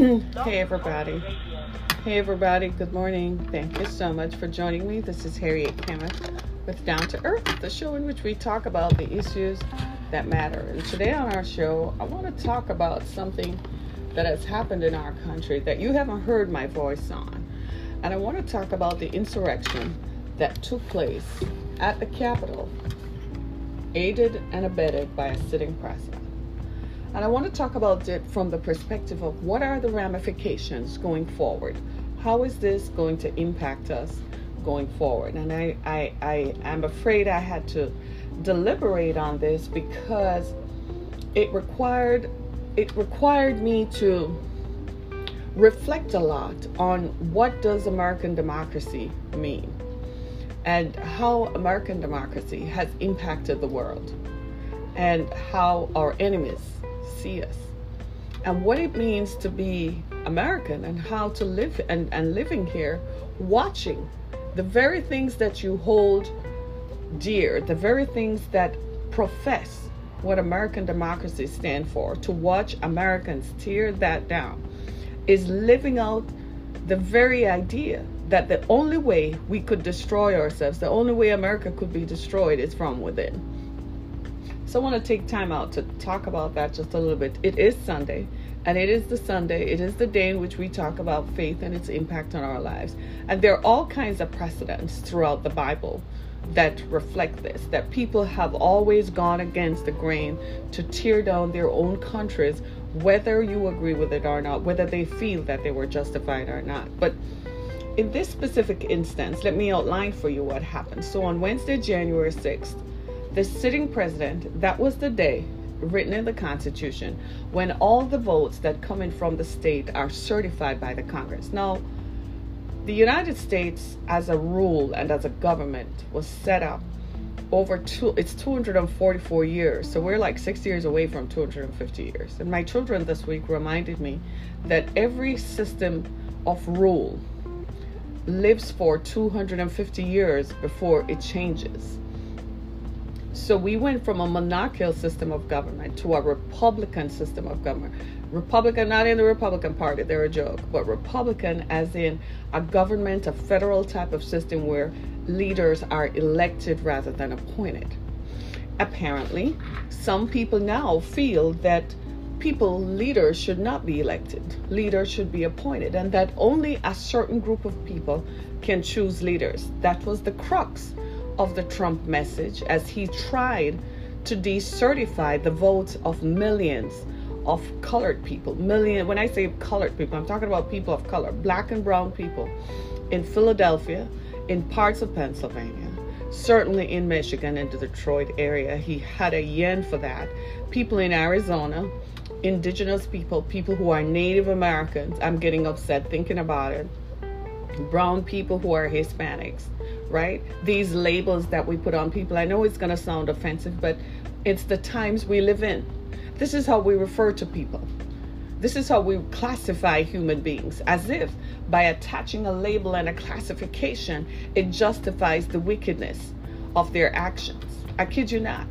hey, everybody. Hey, everybody. Good morning. Thank you so much for joining me. This is Harriet Kemmeth with Down to Earth, the show in which we talk about the issues that matter. And today on our show, I want to talk about something that has happened in our country that you haven't heard my voice on. And I want to talk about the insurrection that took place at the Capitol, aided and abetted by a sitting president. And I want to talk about it from the perspective of what are the ramifications going forward? How is this going to impact us going forward? And I, I, I am afraid I had to deliberate on this because it required it required me to reflect a lot on what does American democracy mean and how American democracy has impacted the world and how our enemies see us and what it means to be American and how to live and, and living here, watching the very things that you hold dear, the very things that profess what American democracy stand for, to watch Americans tear that down, is living out the very idea that the only way we could destroy ourselves, the only way America could be destroyed is from within. So I want to take time out to talk about that just a little bit. It is Sunday, and it is the Sunday, it is the day in which we talk about faith and its impact on our lives. And there are all kinds of precedents throughout the Bible that reflect this that people have always gone against the grain to tear down their own countries, whether you agree with it or not, whether they feel that they were justified or not. But in this specific instance, let me outline for you what happened. So on Wednesday, January 6th, the sitting president, that was the day written in the Constitution when all the votes that come in from the state are certified by the Congress. Now, the United States, as a rule and as a government, was set up over two, it's 244 years. So we're like six years away from 250 years. And my children this week reminded me that every system of rule lives for 250 years before it changes. So we went from a monarchical system of government to a Republican system of government. Republican, not in the Republican Party, they're a joke, but Republican as in a government, a federal type of system where leaders are elected rather than appointed. Apparently, some people now feel that people, leaders, should not be elected. Leaders should be appointed, and that only a certain group of people can choose leaders. That was the crux of the Trump message as he tried to decertify the votes of millions of colored people. Million when I say colored people, I'm talking about people of color, black and brown people in Philadelphia, in parts of Pennsylvania, certainly in Michigan and the Detroit area. He had a yen for that. People in Arizona, indigenous people, people who are Native Americans. I'm getting upset thinking about it. Brown people who are Hispanics right? These labels that we put on people. I know it's going to sound offensive, but it's the times we live in. This is how we refer to people. This is how we classify human beings, as if by attaching a label and a classification, it justifies the wickedness of their actions. I kid you not.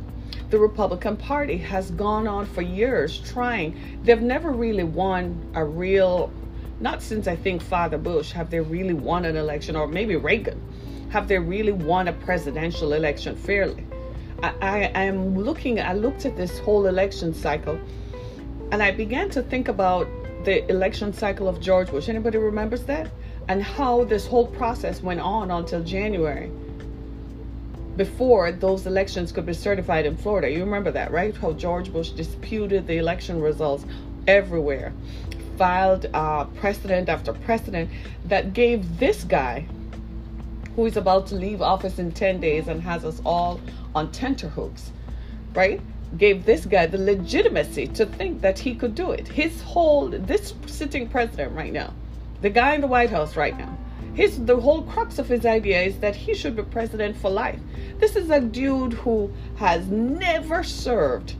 The Republican Party has gone on for years trying, they've never really won a real, not since I think Father Bush have they really won an election, or maybe Reagan have they really won a presidential election fairly? I, I am looking, I looked at this whole election cycle and I began to think about the election cycle of George Bush. Anybody remembers that? And how this whole process went on until January before those elections could be certified in Florida. You remember that, right? How George Bush disputed the election results everywhere, filed uh, precedent after precedent that gave this guy who is about to leave office in 10 days and has us all on tenterhooks, right? Gave this guy the legitimacy to think that he could do it. His whole, this sitting president right now, the guy in the White House right now, his the whole crux of his idea is that he should be president for life. This is a dude who has never served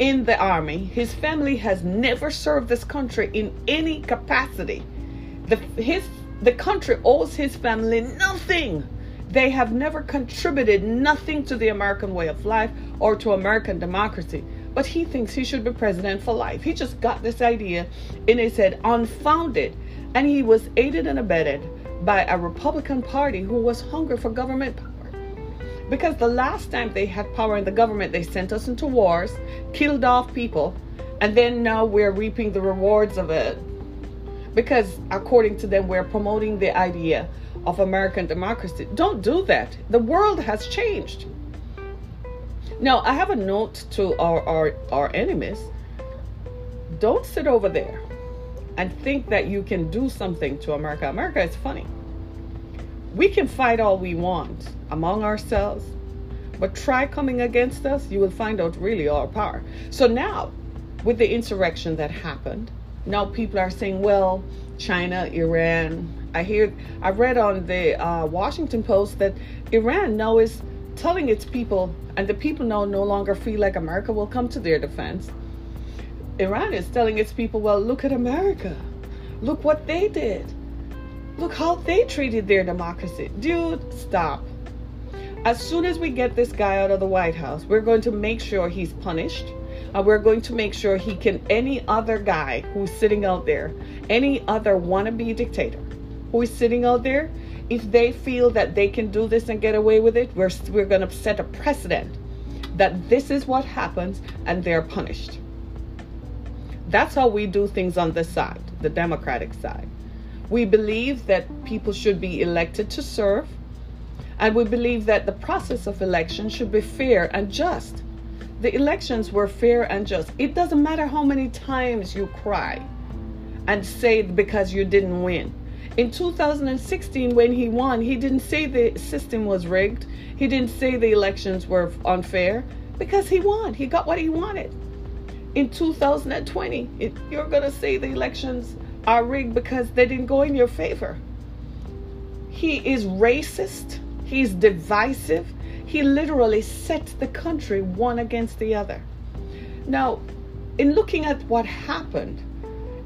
in the army. His family has never served this country in any capacity. The, his the country owes his family nothing. They have never contributed nothing to the American way of life or to American democracy. but he thinks he should be president for life. He just got this idea in his head, unfounded, and he was aided and abetted by a Republican Party who was hungry for government power. Because the last time they had power in the government, they sent us into wars, killed off people, and then now we're reaping the rewards of it. Because according to them, we're promoting the idea of American democracy. Don't do that. The world has changed. Now, I have a note to our, our, our enemies. Don't sit over there and think that you can do something to America. America is funny. We can fight all we want among ourselves, but try coming against us, you will find out really our power. So now, with the insurrection that happened, now people are saying, well, China, Iran. I hear, I read on the uh, Washington Post that Iran now is telling its people, and the people now no longer feel like America will come to their defense. Iran is telling its people, well, look at America. Look what they did. Look how they treated their democracy. Dude, stop. As soon as we get this guy out of the White House, we're going to make sure he's punished. And we're going to make sure he can, any other guy who's sitting out there, any other wannabe dictator who is sitting out there, if they feel that they can do this and get away with it, we're, we're going to set a precedent that this is what happens and they're punished. That's how we do things on this side, the Democratic side. We believe that people should be elected to serve, and we believe that the process of election should be fair and just. The elections were fair and just. It doesn't matter how many times you cry and say because you didn't win. In 2016, when he won, he didn't say the system was rigged. He didn't say the elections were unfair because he won. He got what he wanted. In 2020, it, you're going to say the elections are rigged because they didn't go in your favor. He is racist, he's divisive, he literally set the country one against the other. Now, in looking at what happened,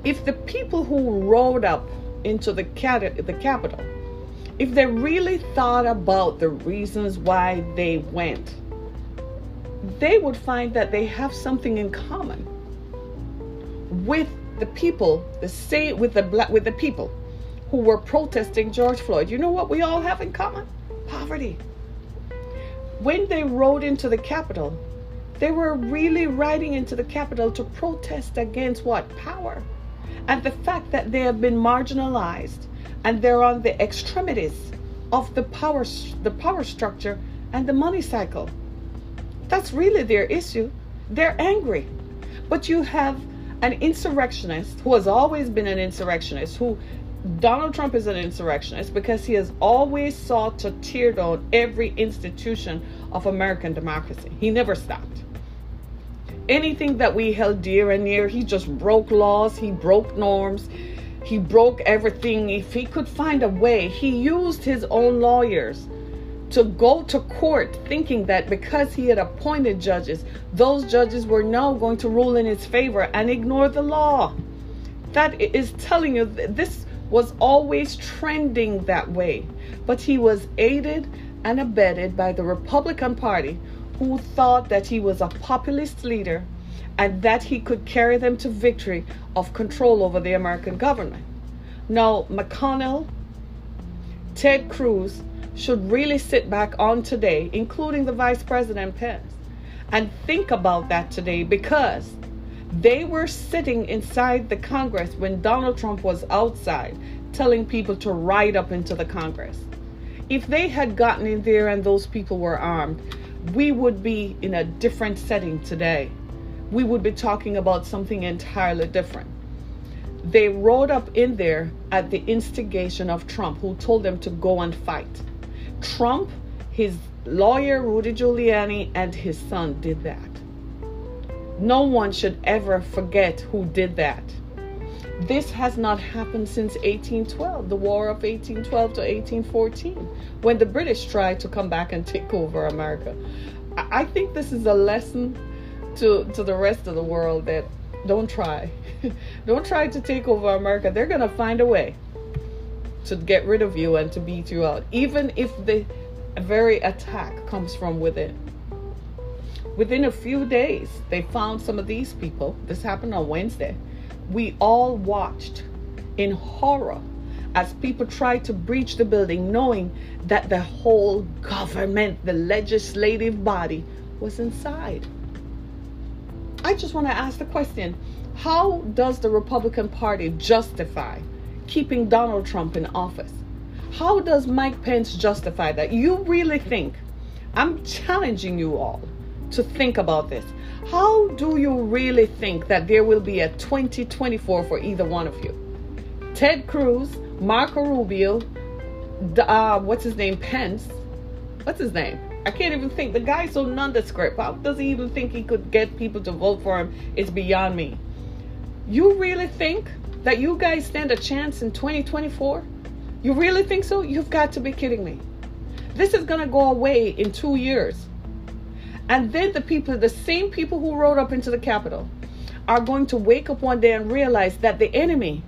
if the people who rode up into the, cat- the Capitol, if they really thought about the reasons why they went, they would find that they have something in common with the people, the same with the black with the people who were protesting George Floyd. You know what we all have in common? Poverty. When they rode into the Capitol, they were really riding into the Capitol to protest against what? Power. And the fact that they have been marginalized and they're on the extremities of the power the power structure and the money cycle. That's really their issue. They're angry. But you have an insurrectionist who has always been an insurrectionist, who Donald Trump is an insurrectionist because he has always sought to tear down every institution of American democracy. He never stopped. Anything that we held dear and near, he just broke laws, he broke norms, he broke everything. If he could find a way, he used his own lawyers to go to court thinking that because he had appointed judges, those judges were now going to rule in his favor and ignore the law. That is telling you this was always trending that way. But he was aided and abetted by the Republican Party, who thought that he was a populist leader and that he could carry them to victory of control over the American government. Now, McConnell, Ted Cruz, should really sit back on today, including the Vice President Pence, and think about that today because they were sitting inside the Congress when Donald Trump was outside telling people to ride up into the Congress. If they had gotten in there and those people were armed, we would be in a different setting today. We would be talking about something entirely different. They rode up in there at the instigation of Trump, who told them to go and fight. Trump, his lawyer Rudy Giuliani, and his son did that. No one should ever forget who did that. This has not happened since 1812, the War of 1812 to 1814, when the British tried to come back and take over America. I think this is a lesson to, to the rest of the world that don't try. don't try to take over America. They're going to find a way to get rid of you and to beat you out, even if the very attack comes from within. Within a few days, they found some of these people. This happened on Wednesday. We all watched in horror as people tried to breach the building, knowing that the whole government, the legislative body, was inside. I just want to ask the question how does the Republican Party justify keeping Donald Trump in office? How does Mike Pence justify that? You really think, I'm challenging you all to think about this. How do you really think that there will be a 2024 for either one of you? Ted Cruz, Marco Rubio, uh, what's his name? Pence. What's his name? I can't even think. The guy's so nondescript. How does he even think he could get people to vote for him? It's beyond me. You really think that you guys stand a chance in 2024? You really think so? You've got to be kidding me. This is going to go away in two years. And then the people, the same people who rode up into the Capitol, are going to wake up one day and realize that the enemy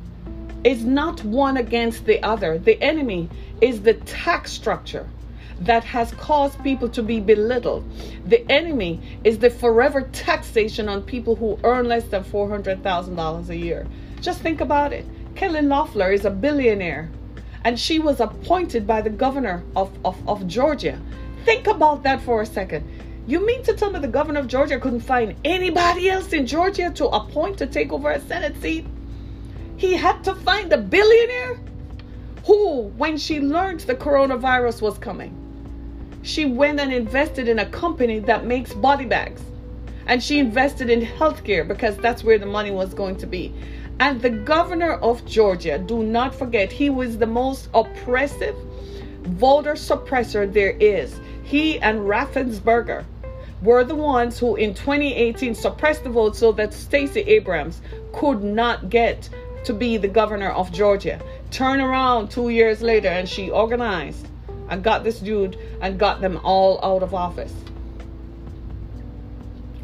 is not one against the other. The enemy is the tax structure that has caused people to be belittled. The enemy is the forever taxation on people who earn less than $400,000 a year. Just think about it. Kelly Loeffler is a billionaire and she was appointed by the governor of, of, of Georgia. Think about that for a second. You mean to tell me the governor of Georgia couldn't find anybody else in Georgia to appoint to take over a Senate seat? He had to find a billionaire who, when she learned the coronavirus was coming, she went and invested in a company that makes body bags. And she invested in healthcare because that's where the money was going to be. And the governor of Georgia, do not forget, he was the most oppressive voter suppressor there is. He and Raffensperger were the ones who in 2018 suppressed the vote so that Stacey Abrams could not get to be the governor of Georgia. Turn around two years later and she organized and got this dude and got them all out of office.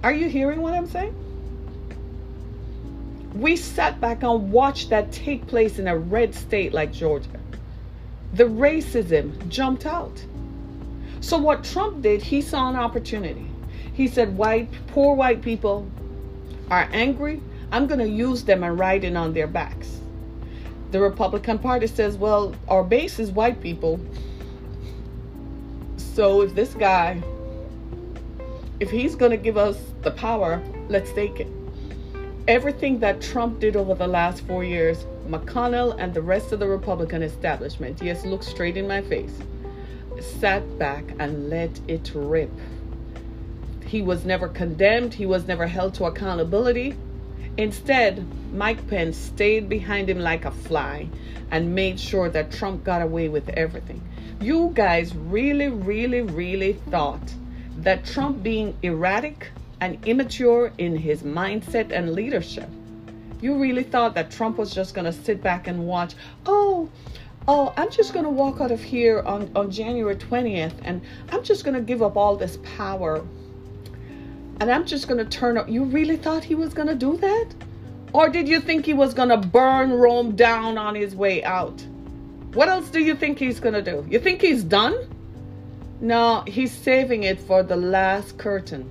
Are you hearing what I'm saying? We sat back and watched that take place in a red state like Georgia. The racism jumped out. So, what Trump did, he saw an opportunity. He said, White, poor white people are angry I'm going to use them and ride in on their backs. The Republican Party says, well, our base is white people. So if this guy, if he's going to give us the power, let's take it. Everything that Trump did over the last four years, McConnell and the rest of the Republican establishment, yes, look straight in my face, sat back and let it rip. He was never condemned, he was never held to accountability. Instead, Mike Pence stayed behind him like a fly and made sure that Trump got away with everything. You guys really, really, really thought that Trump being erratic and immature in his mindset and leadership, you really thought that Trump was just going to sit back and watch, oh, oh, I'm just going to walk out of here on, on January 20th and I'm just going to give up all this power and I'm just going to turn up. You really thought he was going to do that? Or did you think he was going to burn Rome down on his way out? What else do you think he's going to do? You think he's done? No, he's saving it for the last curtain.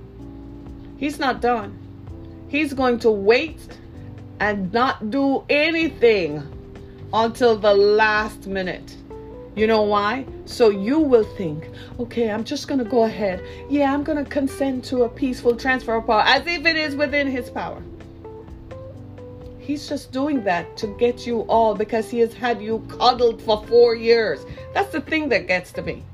He's not done. He's going to wait and not do anything until the last minute. You know why? So you will think, okay, I'm just going to go ahead. Yeah, I'm going to consent to a peaceful transfer of power as if it is within his power. He's just doing that to get you all because he has had you coddled for four years. That's the thing that gets to me.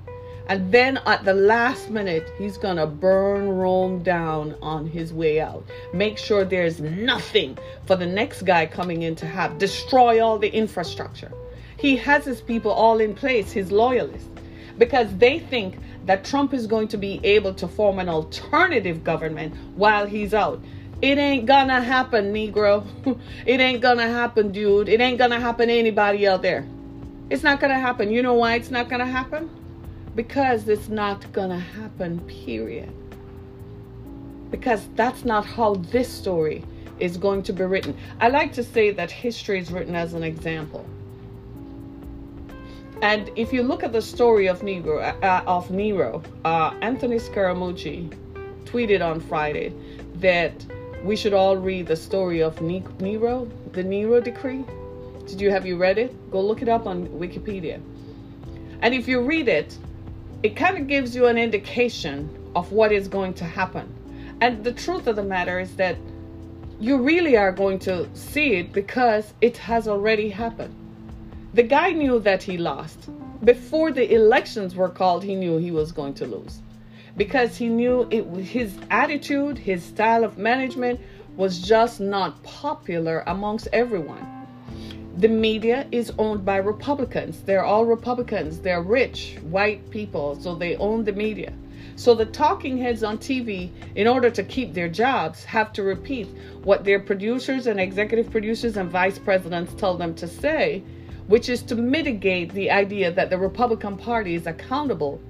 And then at the last minute, he's going to burn Rome down on his way out. Make sure there's nothing for the next guy coming in to have. Destroy all the infrastructure. He has his people all in place, his loyalists, because they think that Trump is going to be able to form an alternative government while he's out. It ain't gonna happen, Negro. it ain't gonna happen, dude. It ain't gonna happen anybody out there. It's not gonna happen. You know why it's not gonna happen? Because it's not gonna happen, period. Because that's not how this story is going to be written. I like to say that history is written as an example. And if you look at the story of Nero, uh, of Nero, uh, Anthony Scaramucci tweeted on Friday that we should all read the story of Nero, the Nero decree. Did you have you read it? Go look it up on Wikipedia. And if you read it, it kind of gives you an indication of what is going to happen. And the truth of the matter is that you really are going to see it because it has already happened. The guy knew that he lost. Before the elections were called, he knew he was going to lose because he knew it his attitude, his style of management was just not popular amongst everyone. The media is owned by Republicans. They're all Republicans. They're rich, white people, so they own the media. So the talking heads on TV, in order to keep their jobs, have to repeat what their producers and executive producers and vice presidents tell them to say, which is to mitigate the idea that the Republican Party is accountable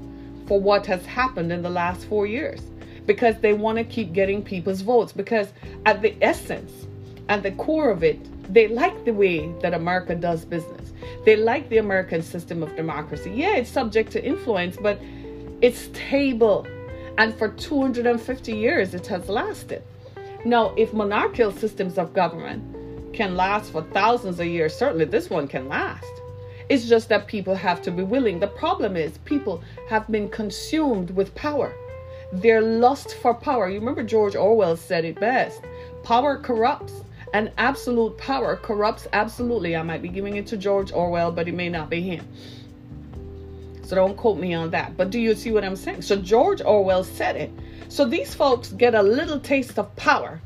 for what has happened in the last four years because they want to keep getting people's votes. Because at the essence at the core of it, they like the way that America does business. They like the American system of democracy. Yeah, it's subject to influence, but it's stable. And for 250 years, it has lasted. Now, if monarchical systems of government can last for thousands of years, certainly this one can last. It's just that people have to be willing. The problem is, people have been consumed with power. Their lust for power. You remember George Orwell said it best power corrupts, and absolute power corrupts absolutely. I might be giving it to George Orwell, but it may not be him. So don't quote me on that. But do you see what I'm saying? So George Orwell said it. So these folks get a little taste of power,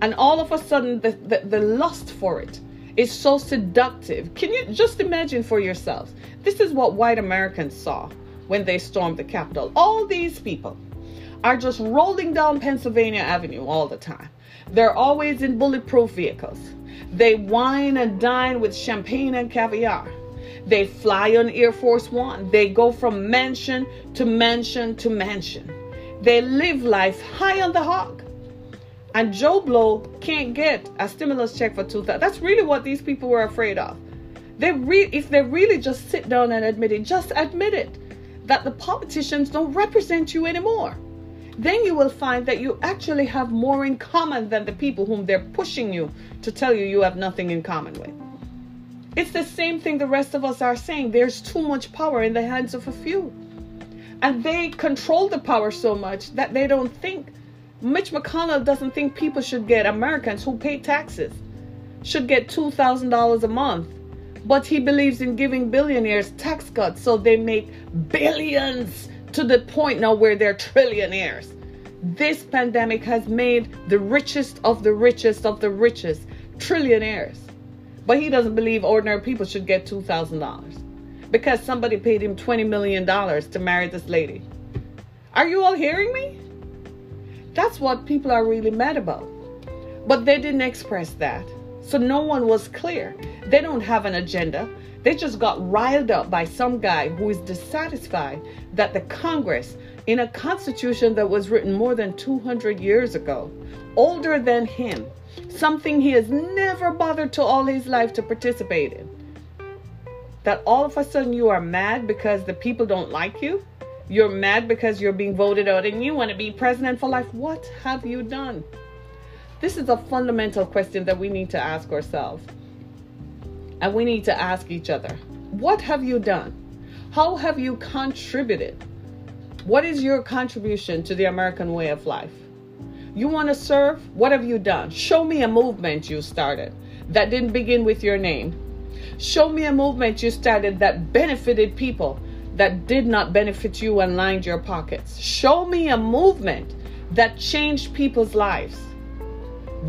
and all of a sudden, the, the, the lust for it is so seductive. Can you just imagine for yourselves? This is what white Americans saw when they stormed the Capitol. All these people are just rolling down Pennsylvania Avenue all the time. They're always in bulletproof vehicles. They wine and dine with champagne and caviar. They fly on Air Force One. They go from mansion to mansion to mansion. They live life high on the hog. And Joe Blow can't get a stimulus check for 2000. That's really what these people were afraid of. They re- if they really just sit down and admit it, just admit it that the politicians don't represent you anymore. Then you will find that you actually have more in common than the people whom they're pushing you to tell you you have nothing in common with. It's the same thing the rest of us are saying. There's too much power in the hands of a few. And they control the power so much that they don't think Mitch McConnell doesn't think people should get Americans who pay taxes should get $2,000 a month. But he believes in giving billionaires tax cuts so they make billions to the point now where they're trillionaires. This pandemic has made the richest of the richest of the richest trillionaires. But he doesn't believe ordinary people should get $2,000 because somebody paid him $20 million to marry this lady. Are you all hearing me? That's what people are really mad about. But they didn't express that. So no one was clear. They don't have an agenda. They just got riled up by some guy who is dissatisfied that the Congress, in a constitution that was written more than 200 years ago, older than him, something he has never bothered to all his life to participate in, that all of a sudden you are mad because the people don't like you? You're mad because you're being voted out and you want to be president for life. What have you done? This is a fundamental question that we need to ask ourselves. And we need to ask each other what have you done? How have you contributed? What is your contribution to the American way of life? You want to serve? What have you done? Show me a movement you started that didn't begin with your name. Show me a movement you started that benefited people that did not benefit you and lined your pockets. Show me a movement that changed people's lives.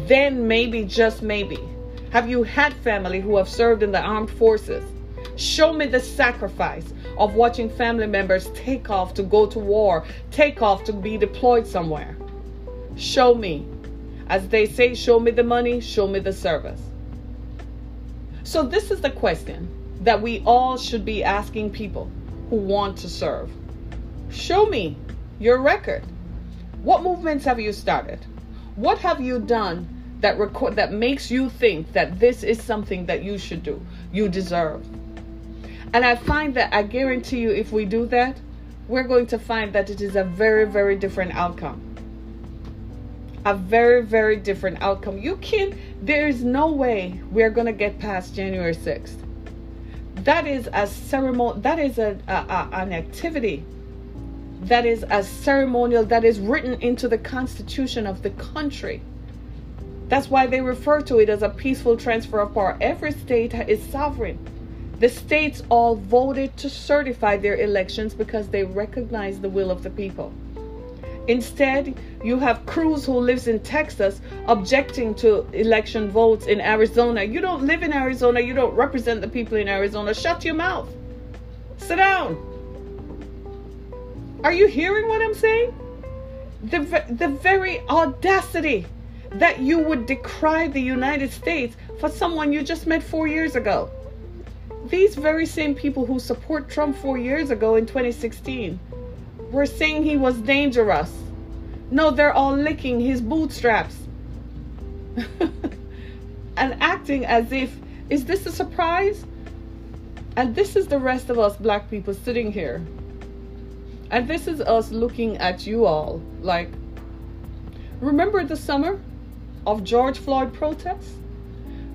Then maybe, just maybe, have you had family who have served in the armed forces? Show me the sacrifice of watching family members take off to go to war, take off to be deployed somewhere. Show me. As they say, show me the money, show me the service. So, this is the question that we all should be asking people who want to serve. Show me your record. What movements have you started? What have you done that record that makes you think that this is something that you should do, you deserve? And I find that I guarantee you if we do that, we're going to find that it is a very very different outcome. a very, very different outcome. You can't, there is no way we're going to get past January 6th. That is a ceremony, that is a, a, a, an activity that is a ceremonial that is written into the constitution of the country. That's why they refer to it as a peaceful transfer of power. Every state is sovereign. The states all voted to certify their elections because they recognize the will of the people. Instead, you have Cruz, who lives in Texas, objecting to election votes in Arizona. You don't live in Arizona. You don't represent the people in Arizona. Shut your mouth. Sit down. Are you hearing what I'm saying? The, the very audacity that you would decry the United States for someone you just met four years ago. These very same people who support Trump four years ago in 2016 we're saying he was dangerous. No, they're all licking his bootstraps and acting as if, is this a surprise? And this is the rest of us black people sitting here. And this is us looking at you all like, remember the summer of George Floyd protests?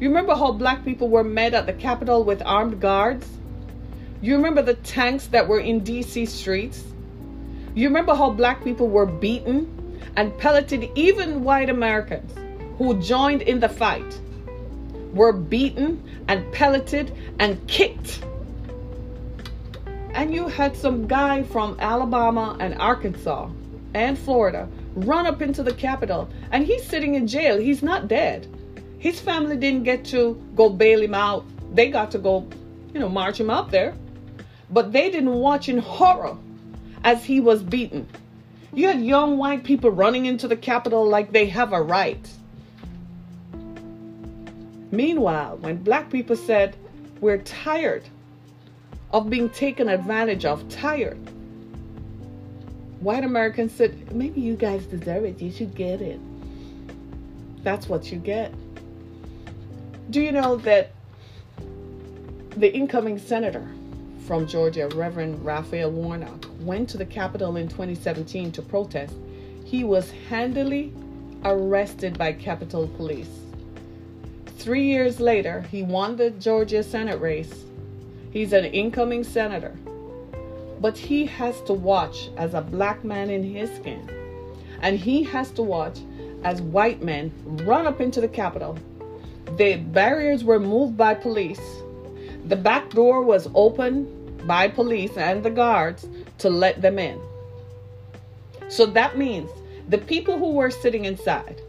You remember how black people were met at the Capitol with armed guards? You remember the tanks that were in DC streets? You remember how black people were beaten and pelleted, even white Americans who joined in the fight were beaten and pelleted and kicked. And you had some guy from Alabama and Arkansas and Florida run up into the Capitol, and he's sitting in jail. He's not dead. His family didn't get to go bail him out. They got to go, you know, march him out there. But they didn't watch in horror as he was beaten. You had young white people running into the Capitol like they have a right. Meanwhile, when black people said, We're tired of being taken advantage of, tired, white Americans said, Maybe you guys deserve it. You should get it. That's what you get. Do you know that the incoming senator from Georgia, Reverend Raphael Warnock, went to the Capitol in 2017 to protest, he was handily arrested by Capitol Police. Three years later, he won the Georgia Senate race. He's an incoming senator. But he has to watch as a black man in his skin. And he has to watch as white men run up into the Capitol. The barriers were moved by police. The back door was open by police and the guards to let them in. So that means the people who were sitting inside,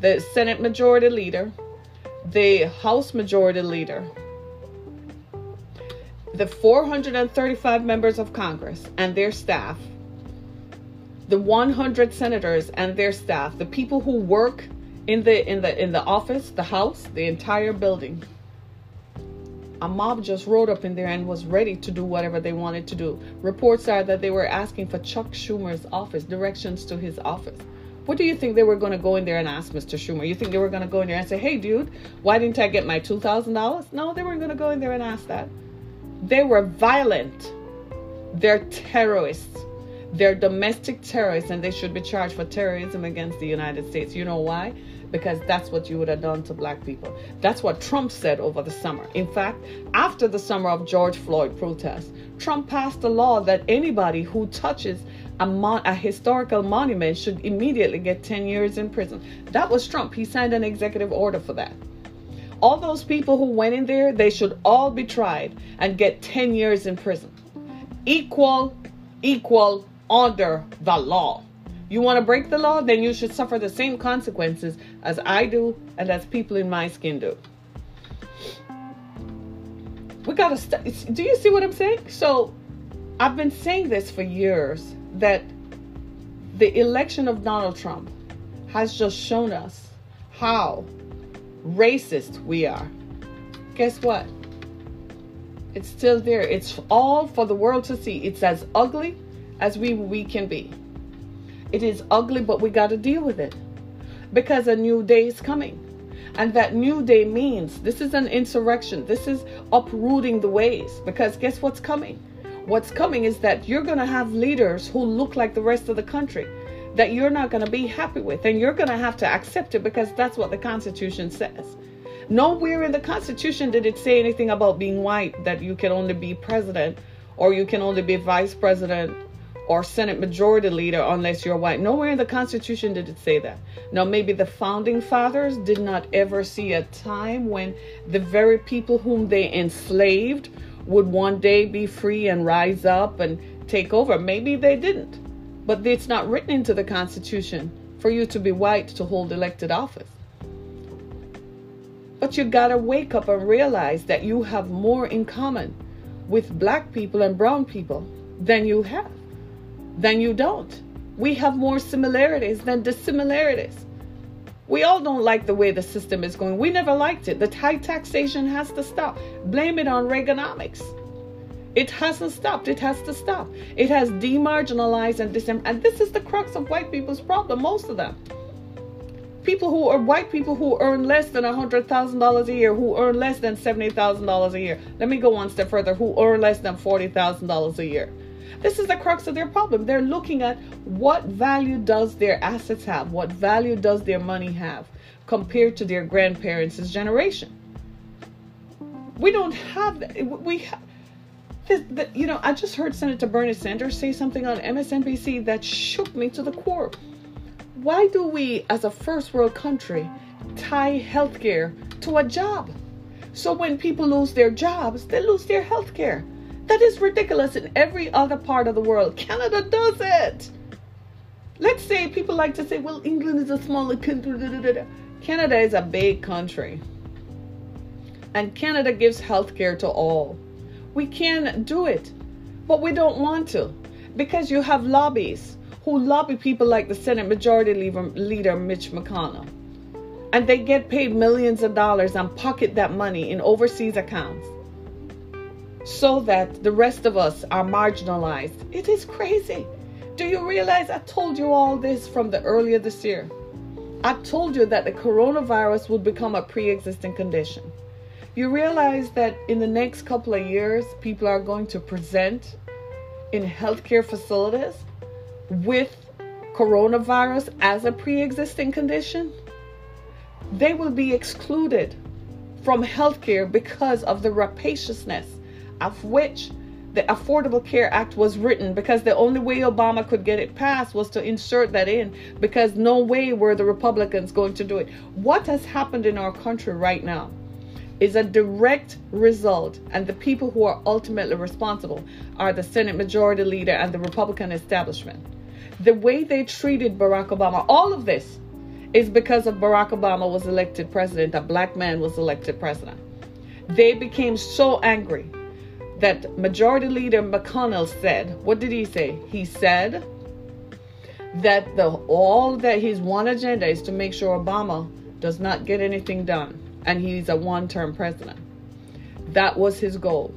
the Senate Majority Leader, the House Majority Leader, the 435 members of Congress and their staff, the 100 senators and their staff, the people who work in the in the in the office, the house, the entire building a mob just rode up in there and was ready to do whatever they wanted to do. Reports are that they were asking for Chuck Schumer's office, directions to his office. What do you think they were going to go in there and ask Mr. Schumer? You think they were going to go in there and say, hey, dude, why didn't I get my $2,000? No, they weren't going to go in there and ask that. They were violent. They're terrorists. They're domestic terrorists, and they should be charged for terrorism against the United States. You know why? Because that's what you would have done to black people. That's what Trump said over the summer. In fact, after the summer of George Floyd protests, Trump passed a law that anybody who touches a, mon- a historical monument should immediately get 10 years in prison. That was Trump. He signed an executive order for that. All those people who went in there, they should all be tried and get 10 years in prison. Equal, equal under the law. You want to break the law, then you should suffer the same consequences as I do and as people in my skin do. We got to st- do you see what I'm saying? So, I've been saying this for years that the election of Donald Trump has just shown us how racist we are. Guess what? It's still there. It's all for the world to see. It's as ugly as we, we can be. It is ugly, but we got to deal with it because a new day is coming. And that new day means this is an insurrection. This is uprooting the ways because guess what's coming? What's coming is that you're going to have leaders who look like the rest of the country. that you're not going to be happy with. And you're going to have to accept it because that's what the Constitution says. Nowhere in the Constitution did it say anything about being white, that you can only be president or you can only be vice president or Senate majority leader unless you're white. Nowhere in the Constitution did it say that. Now, maybe the founding fathers did not ever see a time when the very people whom they enslaved would one day be free and rise up and take over. Maybe they didn't. But it's not written into the Constitution for you to be white to hold elected office. But you gotta wake up and realize that you have more in common with black people and brown people than you have, than you don't. We have more similarities than dissimilarities. We all don't like the way the system is going. We never liked it. The high taxation has to stop. Blame it on Reaganomics. It hasn't stopped. It has to stop. It has demarginalized and and this is the crux of white people's problem, most of them. People who are white people who earn less than $100,000 a year, who earn less than $70,000 a year. Let me go one step further, who earn less than $40,000 a year. This is the crux of their problem. They're looking at what value does their assets have? What value does their money have compared to their grandparents' generation? We don't have that. We have you know, I just heard Senator Bernie Sanders say something on MSNBC that shook me to the core. Why do we, as a first world country, tie healthcare to a job? So when people lose their jobs, they lose their healthcare. That is ridiculous in every other part of the world. Canada does it. Let's say people like to say, well, England is a smaller country. Canada is a big country. And Canada gives healthcare to all. We can do it, but we don't want to because you have lobbies who lobby people like the Senate Majority Leader Mitch McConnell. And they get paid millions of dollars and pocket that money in overseas accounts so that the rest of us are marginalized. It is crazy. Do you realize I told you all this from the earlier this year? I told you that the coronavirus would become a pre existing condition. You realize that in the next couple of years, people are going to present in healthcare facilities with coronavirus as a pre existing condition? They will be excluded from healthcare because of the rapaciousness of which the Affordable Care Act was written because the only way Obama could get it passed was to insert that in because no way were the Republicans going to do it. What has happened in our country right now? is a direct result, and the people who are ultimately responsible are the Senate Majority Leader and the Republican establishment. The way they treated Barack Obama, all of this is because of Barack Obama was elected president, a black man was elected president. They became so angry that Majority Leader McConnell said, what did he say? He said that the all that his one agenda is to make sure Obama does not get anything done and he's a one term president. That was his goal.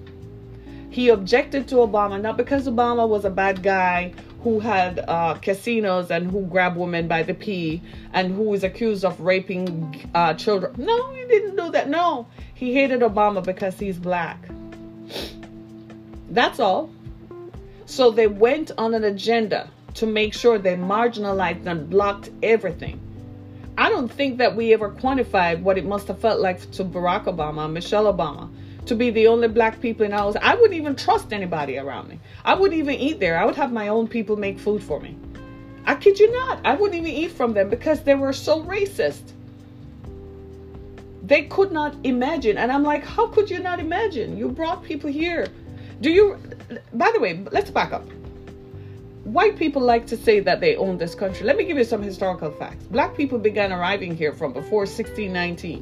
He objected to Obama not because Obama was a bad guy who had uh, casinos and who grabbed women by the pee and who was accused of raping uh, children. No, he didn't do that. No, he hated Obama because he's black. That's all. So they went on an agenda to make sure they marginalized and blocked everything. I don't think that we ever quantified what it must have felt like to Barack Obama, Michelle Obama, to be the only black people in our house. I wouldn't even trust anybody around me. I wouldn't even eat there. I would have my own people make food for me. I kid you not. I wouldn't even eat from them because they were so racist. They could not imagine. And I'm like, how could you not imagine? You brought people here. Do you, by the way, let's back up white people like to say that they own this country. Let me give you some historical facts. Black people began arriving here from before 1619.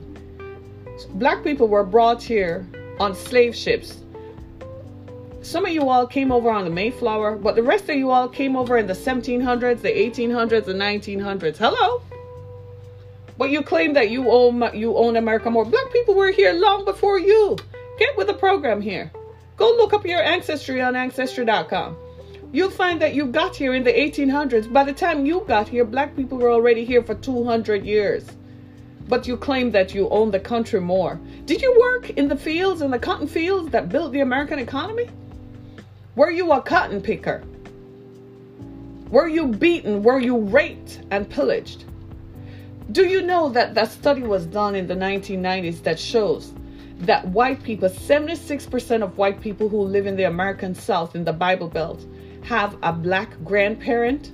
Black people were brought here on slave ships. Some of you all came over on the Mayflower, but the rest of you all came over in the 1700s, the 1800s, the 1900s. Hello? But you claim that you own you own America more. Black people were here long before you. Get with the program here. Go look up your ancestry on ancestry.com you'll find that you got here in the 1800s. By the time you got here, black people were already here for 200 years. But you claim that you own the country more. Did you work in the fields, in the cotton fields that built the American economy? Were you a cotton picker? Were you beaten? Were you raped and pillaged? Do you know that that study was done in the 1990s that shows that white people, 76% of white people who live in the American South in the Bible Belt, have a black grandparent?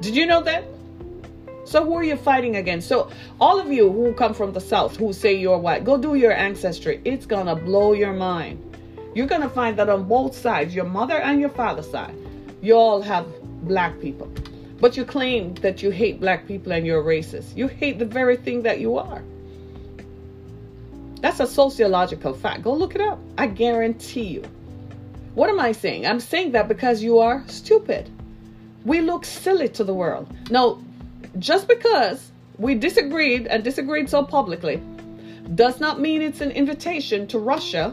Did you know that? So who are you fighting against? So all of you who come from the South who say you're white, go do your ancestry. It's gonna blow your mind. You're gonna find that on both sides, your mother and your father's side, you all have black people. But you claim that you hate black people and you're racist. You hate the very thing that you are. That's a sociological fact. Go look it up. I guarantee you. What am I saying? I'm saying that because you are stupid. We look silly to the world. Now, just because we disagreed and disagreed so publicly does not mean it's an invitation to Russia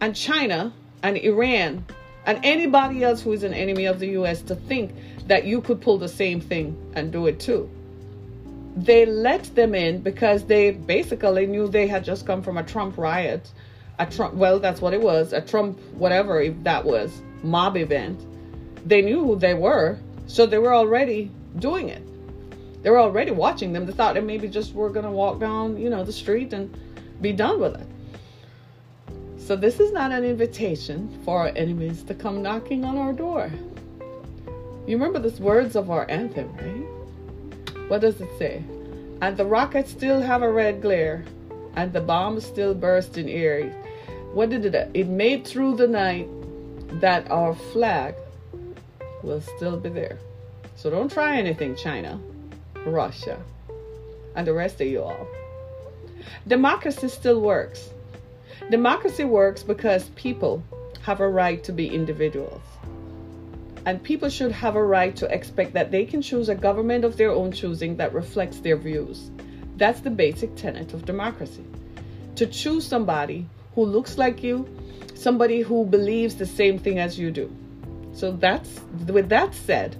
and China and Iran and anybody else who is an enemy of the US to think that you could pull the same thing and do it too. They let them in because they basically knew they had just come from a Trump riot. A Trump, well, that's what it was, a Trump, whatever if that was, mob event. They knew who they were, so they were already doing it. They were already watching them. They thought that maybe just we're going to walk down, you know, the street and be done with it. So this is not an invitation for our enemies to come knocking on our door. You remember the words of our anthem, right? What does it say? And the rockets still have a red glare, and the bombs still burst in air. What did it? It made through the night that our flag will still be there. So don't try anything, China, Russia, and the rest of you all. Democracy still works. Democracy works because people have a right to be individuals. And people should have a right to expect that they can choose a government of their own choosing that reflects their views. That's the basic tenet of democracy. To choose somebody who looks like you, somebody who believes the same thing as you do. So that's with that said,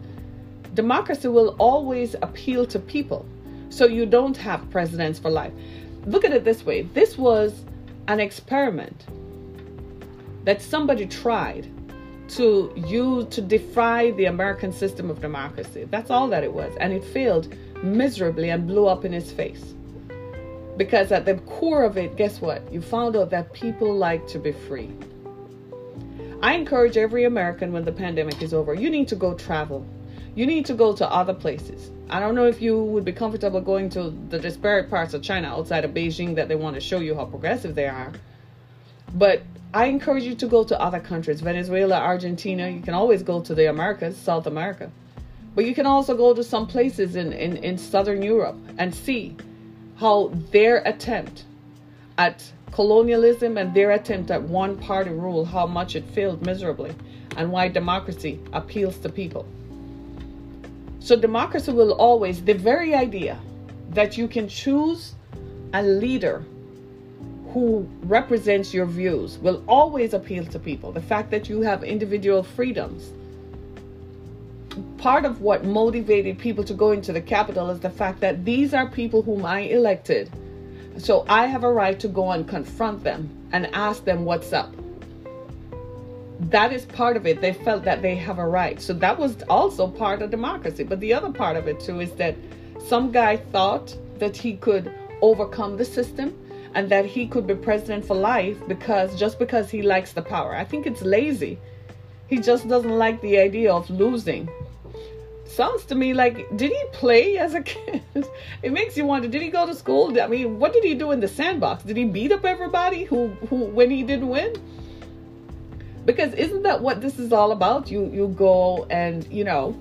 democracy will always appeal to people. So you don't have presidents for life. Look at it this way. This was an experiment that somebody tried to use to defy the American system of democracy. That's all that it was. And it failed miserably and blew up in his face. Because at the core of it, guess what? You found out that people like to be free. I encourage every American when the pandemic is over, you need to go travel. You need to go to other places. I don't know if you would be comfortable going to the disparate parts of China outside of Beijing that they want to show you how progressive they are. But I encourage you to go to other countries Venezuela, Argentina. You can always go to the Americas, South America. But you can also go to some places in, in, in Southern Europe and see how their attempt at colonialism and their attempt at one party rule, how much it failed miserably, and why democracy appeals to people. So, democracy will always, the very idea that you can choose a leader who represents your views will always appeal to people. The fact that you have individual freedoms. Part of what motivated people to go into the Capitol is the fact that these are people whom I elected. So I have a right to go and confront them and ask them what's up. That is part of it. They felt that they have a right. So that was also part of democracy. But the other part of it too is that some guy thought that he could overcome the system and that he could be president for life because just because he likes the power. I think it's lazy. He just doesn't like the idea of losing. Sounds to me like did he play as a kid? it makes you wonder, did he go to school? I mean, what did he do in the sandbox? Did he beat up everybody who who when he didn't win? Because isn't that what this is all about? You you go and, you know,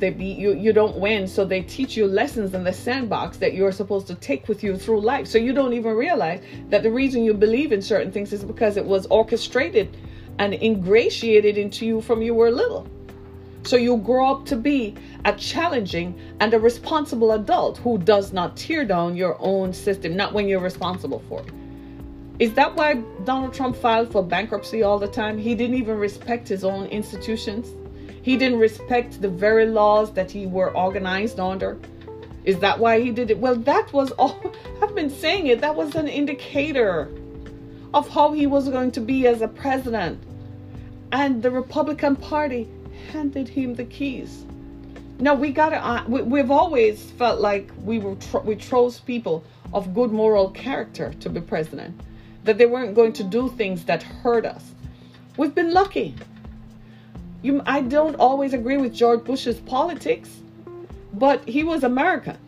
they beat you you don't win so they teach you lessons in the sandbox that you're supposed to take with you through life so you don't even realize that the reason you believe in certain things is because it was orchestrated and ingratiated into you from you were little so you grow up to be a challenging and a responsible adult who does not tear down your own system not when you're responsible for it is that why Donald Trump filed for bankruptcy all the time? He didn't even respect his own institutions. He didn't respect the very laws that he were organized under. Is that why he did it? Well, that was all. I've been saying it. That was an indicator of how he was going to be as a president. And the Republican Party handed him the keys. Now we gotta. Uh, we, have always felt like we were we chose people of good moral character to be president, that they weren't going to do things that hurt us. We've been lucky. You, I don't always agree with George Bush's politics, but he was American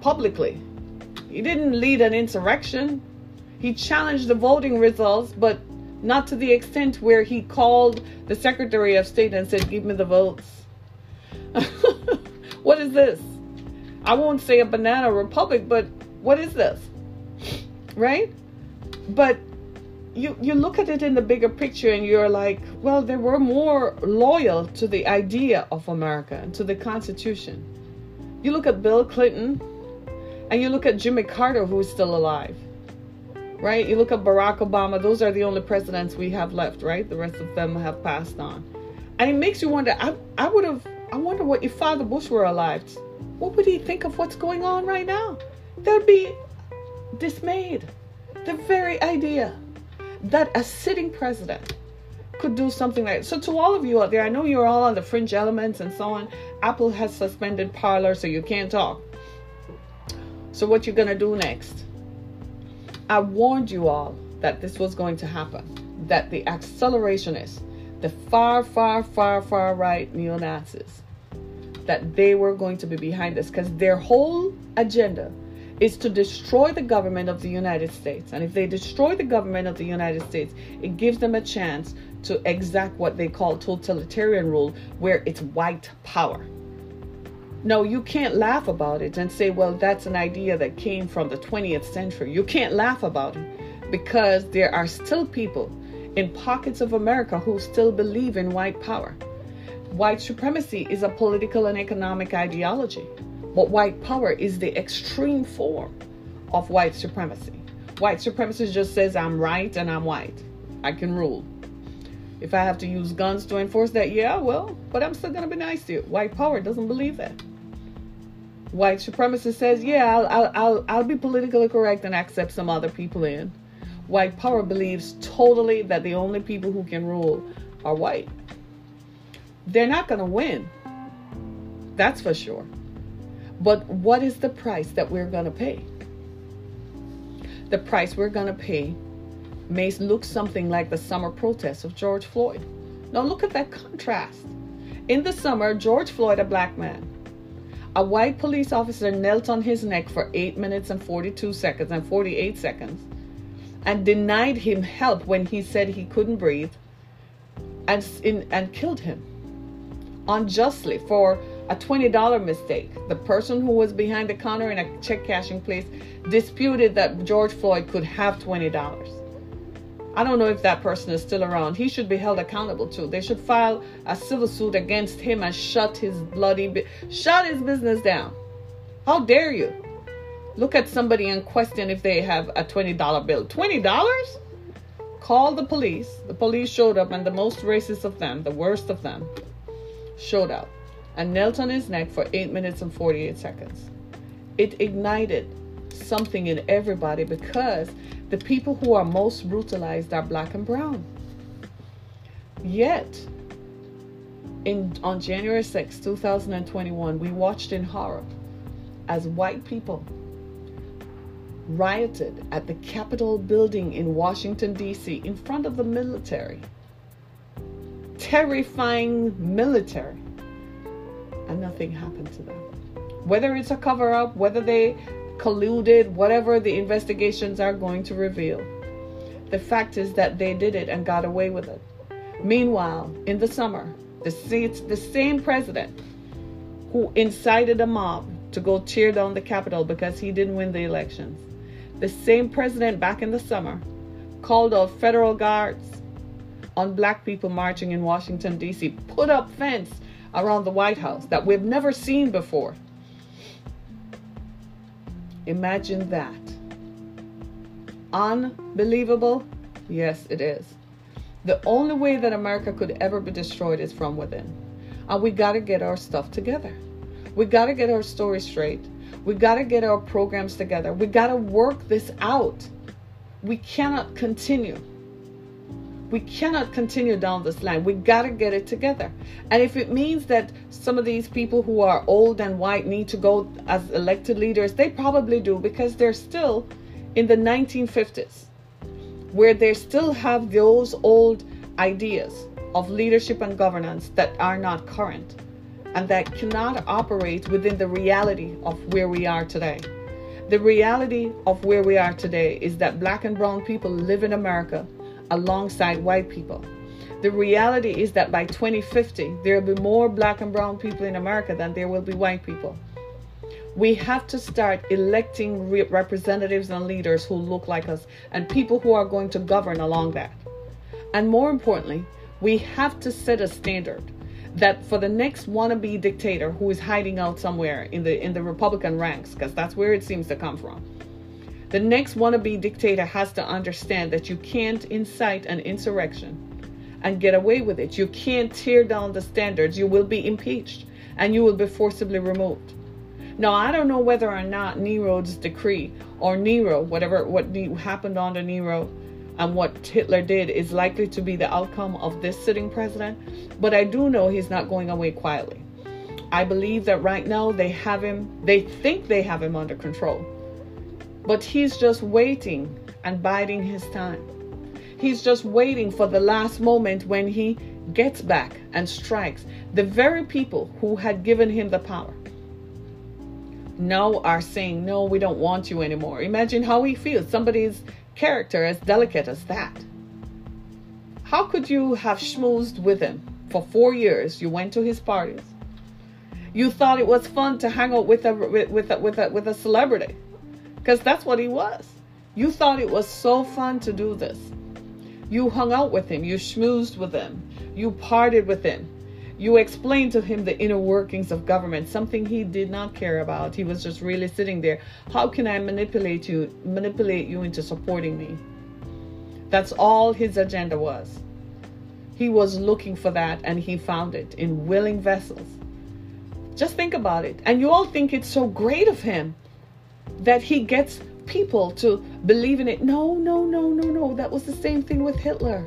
publicly. He didn't lead an insurrection. He challenged the voting results, but not to the extent where he called the Secretary of State and said, Give me the votes. what is this? I won't say a banana republic, but what is this? Right? But you you look at it in the bigger picture and you're like, well, they were more loyal to the idea of America and to the Constitution. You look at Bill Clinton and you look at Jimmy Carter, who is still alive right? You look at Barack Obama, those are the only presidents we have left, right? The rest of them have passed on. And it makes you wonder, I, I would have, I wonder what if Father Bush were alive, what would he think of what's going on right now? They'd be dismayed. The very idea that a sitting president could do something like. So to all of you out there, I know you're all on the fringe elements and so on. Apple has suspended Parler, so you can't talk. So what you're gonna do next? I warned you all that this was going to happen, that the accelerationists, the far, far, far, far right neo Nazis, that they were going to be behind this because their whole agenda is to destroy the government of the United States. And if they destroy the government of the United States, it gives them a chance to exact what they call totalitarian rule, where it's white power. No, you can't laugh about it and say, well, that's an idea that came from the 20th century. You can't laugh about it because there are still people in pockets of America who still believe in white power. White supremacy is a political and economic ideology, but white power is the extreme form of white supremacy. White supremacy just says, I'm right and I'm white. I can rule. If I have to use guns to enforce that, yeah, well, but I'm still going to be nice to you. White power doesn't believe that white supremacist says, yeah, I'll, I'll, I'll, I'll be politically correct and accept some other people in. White power believes totally that the only people who can rule are white. They're not going to win. That's for sure. But what is the price that we're going to pay? The price we're going to pay may look something like the summer protests of George Floyd. Now, look at that contrast. In the summer, George Floyd, a black man, a white police officer knelt on his neck for 8 minutes and 42 seconds and 48 seconds and denied him help when he said he couldn't breathe and, and killed him unjustly for a $20 mistake. The person who was behind the counter in a check cashing place disputed that George Floyd could have $20. I don't know if that person is still around. He should be held accountable too. They should file a civil suit against him and shut his bloody shut his business down. How dare you? Look at somebody and question if they have a $20 bill. $20? Call the police. The police showed up and the most racist of them, the worst of them, showed up and knelt on his neck for 8 minutes and 48 seconds. It ignited something in everybody because the people who are most brutalized are black and brown. Yet, in, on January 6, 2021, we watched in horror as white people rioted at the Capitol building in Washington, D.C., in front of the military. Terrifying military. And nothing happened to them. Whether it's a cover up, whether they colluded, whatever the investigations are going to reveal. The fact is that they did it and got away with it. Meanwhile, in the summer, the, the same president who incited a mob to go tear down the Capitol because he didn't win the elections, the same president back in the summer called out federal guards on black people marching in Washington, D.C., put up fence around the White House that we've never seen before. Imagine that. Unbelievable? Yes, it is. The only way that America could ever be destroyed is from within. And we got to get our stuff together. We got to get our story straight. We got to get our programs together. We got to work this out. We cannot continue We cannot continue down this line. We got to get it together. And if it means that some of these people who are old and white need to go as elected leaders, they probably do because they're still in the 1950s, where they still have those old ideas of leadership and governance that are not current and that cannot operate within the reality of where we are today. The reality of where we are today is that black and brown people live in America alongside white people. The reality is that by 2050, there will be more black and brown people in America than there will be white people. We have to start electing re- representatives and leaders who look like us and people who are going to govern along that. And more importantly, we have to set a standard that for the next wannabe dictator who is hiding out somewhere in the in the Republican ranks, because that's where it seems to come from, the next wannabe dictator has to understand that you can't incite an insurrection and get away with it. You can't tear down the standards. You will be impeached and you will be forcibly removed. Now, I don't know whether or not Nero's decree or Nero, whatever what happened under Nero and what Hitler did is likely to be the outcome of this sitting president, but I do know he's not going away quietly. I believe that right now they have him, they think they have him under control but he's just waiting and biding his time. He's just waiting for the last moment when he gets back and strikes the very people who had given him the power. Now are saying, No, we don't want you anymore. Imagine how he feels. Somebody's character as delicate as that. How could you have schmoozed with him for four years? You went to his parties. You thought it was fun to hang out with a with a, with a, with a celebrity because that's what he was. You thought it was so fun to do this. You hung out with him, you schmoozed with him, you parted with him. You explained to him the inner workings of government, something he did not care about. He was just really sitting there. How can I manipulate you, manipulate you into supporting me? That's all his agenda was. He was looking for that and he found it in willing vessels. Just think about it. And you all think it's so great of him that he gets people to believe in it. No, no, no, no, no. That was the same thing with Hitler.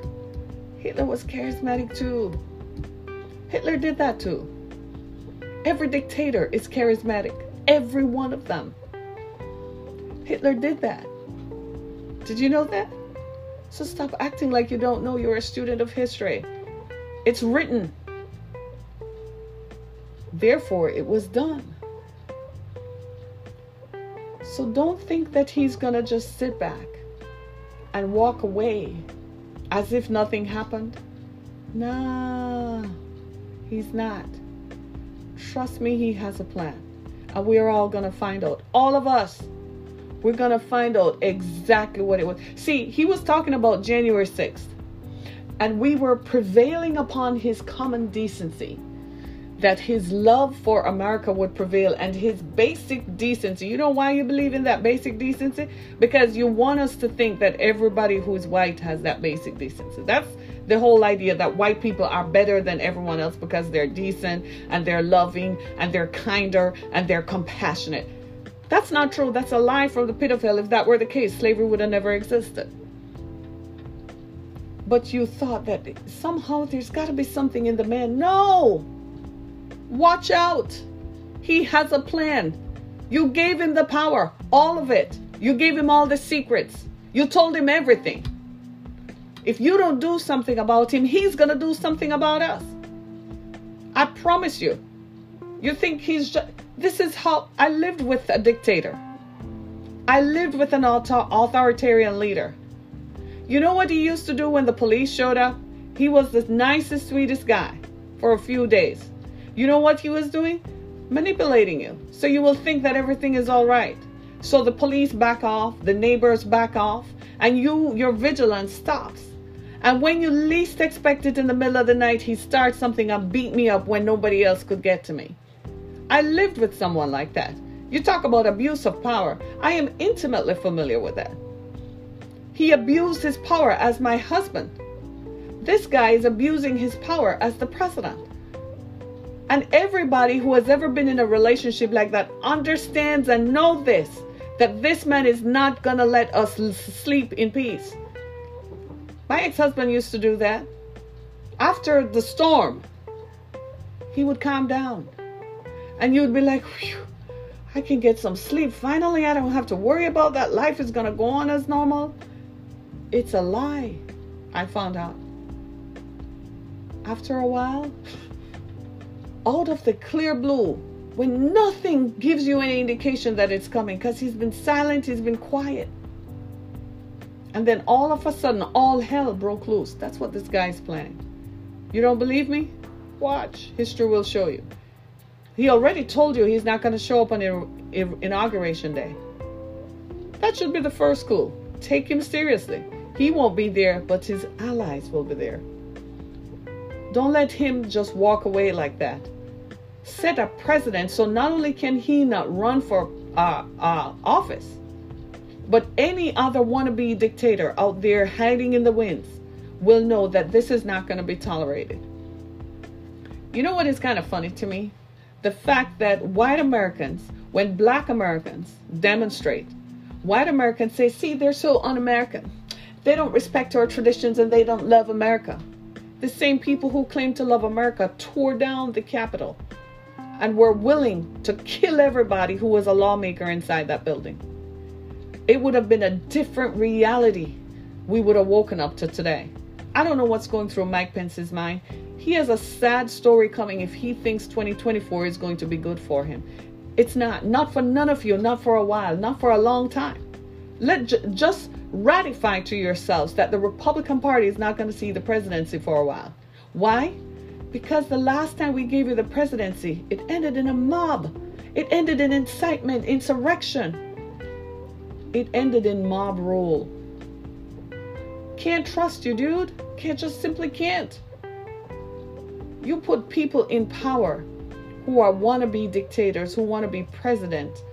Hitler was charismatic too. Hitler did that too. Every dictator is charismatic. Every one of them. Hitler did that. Did you know that? So stop acting like you don't know you're a student of history. It's written. Therefore, it was done. So don't think that he's going to just sit back and walk away as if nothing happened. Nah, he's not. Trust me, he has a plan. And we're all going to find out. All of us. We're going to find out exactly what it was. See, he was talking about January 6th. And we were prevailing upon his common decency that his love for America would prevail and his basic decency. You know why you believe in that basic decency? Because you want us to think that everybody who's white has that basic decency. That's the whole idea that white people are better than everyone else because they're decent and they're loving and they're kinder and they're compassionate. That's not true. That's a lie from the pit of hell. If that were the case, slavery would have never existed. But you thought that somehow there's got to be something in the man. No! Watch out. He has a plan. You gave him the power, all of it. You gave him all the secrets. You told him everything. If you don't do something about him, he's going to do something about us. I promise you. You think he's just. This is how I lived with a dictator. I lived with an author, authoritarian leader. You know what he used to do when the police showed up? He was the nicest, sweetest guy for a few days. You know what he was doing? Manipulating you. So you will think that everything is all right. So the police back off, the neighbors back off, and you your vigilance stops. And when you least expect it in the middle of the night, he starts something and beat me up when nobody else could get to me. I lived with someone like that. You talk about abuse of power. I am intimately familiar with that. He abused his power as my husband. This guy is abusing his power as the president. And everybody who has ever been in a relationship like that understands and know this that this man is not going to let us sleep in peace. My ex husband used to do that. After the storm, he would calm down. And you'd be like, I can get some sleep. Finally, I don't have to worry about that. Life is going to go on as normal. It's a lie, I found out. After a while, out of the clear blue, when nothing gives you any indication that it's coming, because he's been silent, he's been quiet. And then all of a sudden, all hell broke loose. That's what this guy's planning. You don't believe me? Watch. History will show you. He already told you he's not going to show up on inauguration day. That should be the first clue. Take him seriously. He won't be there, but his allies will be there. Don't let him just walk away like that. Set a precedent so not only can he not run for uh, uh, office, but any other wannabe dictator out there hiding in the winds will know that this is not going to be tolerated. You know what is kind of funny to me? The fact that white Americans, when black Americans demonstrate, white Americans say, see, they're so un American. They don't respect our traditions and they don't love America. The same people who claim to love America tore down the Capitol and were willing to kill everybody who was a lawmaker inside that building it would have been a different reality we would have woken up to today. I don't know what's going through Mike Pence's mind. He has a sad story coming if he thinks 2024 is going to be good for him. It's not. Not for none of you, not for a while, not for a long time. Let just ratify to yourselves that the Republican Party is not going to see the presidency for a while. Why? Because the last time we gave you the presidency, it ended in a mob. It ended in incitement, insurrection. It ended in mob rule. Can't trust you, dude. Can't just simply can't. You put people in power who are wannabe dictators, who want to be president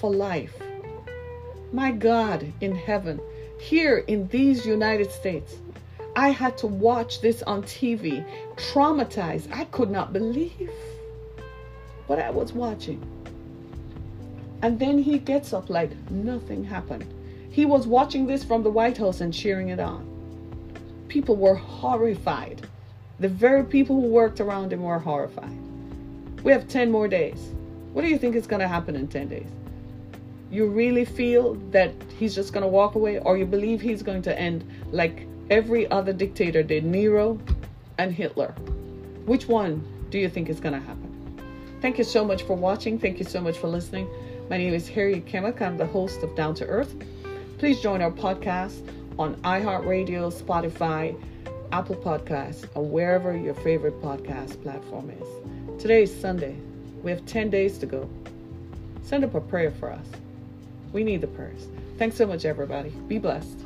for life. My God in heaven, here in these United States, I had to watch this on TV, traumatized. I could not believe what I was watching. And then he gets up like nothing happened. He was watching this from the White House and cheering it on. People were horrified. The very people who worked around him were horrified. We have 10 more days. What do you think is going to happen in 10 days? You really feel that he's just going to walk away, or you believe he's going to end like every other dictator did, Nero and Hitler? Which one do you think is going to happen? Thank you so much for watching. Thank you so much for listening. My name is Harriet Kimmick. I'm the host of Down to Earth. Please join our podcast on iHeartRadio, Spotify, Apple Podcasts, or wherever your favorite podcast platform is. Today is Sunday. We have 10 days to go. Send up a prayer for us. We need the prayers. Thanks so much, everybody. Be blessed.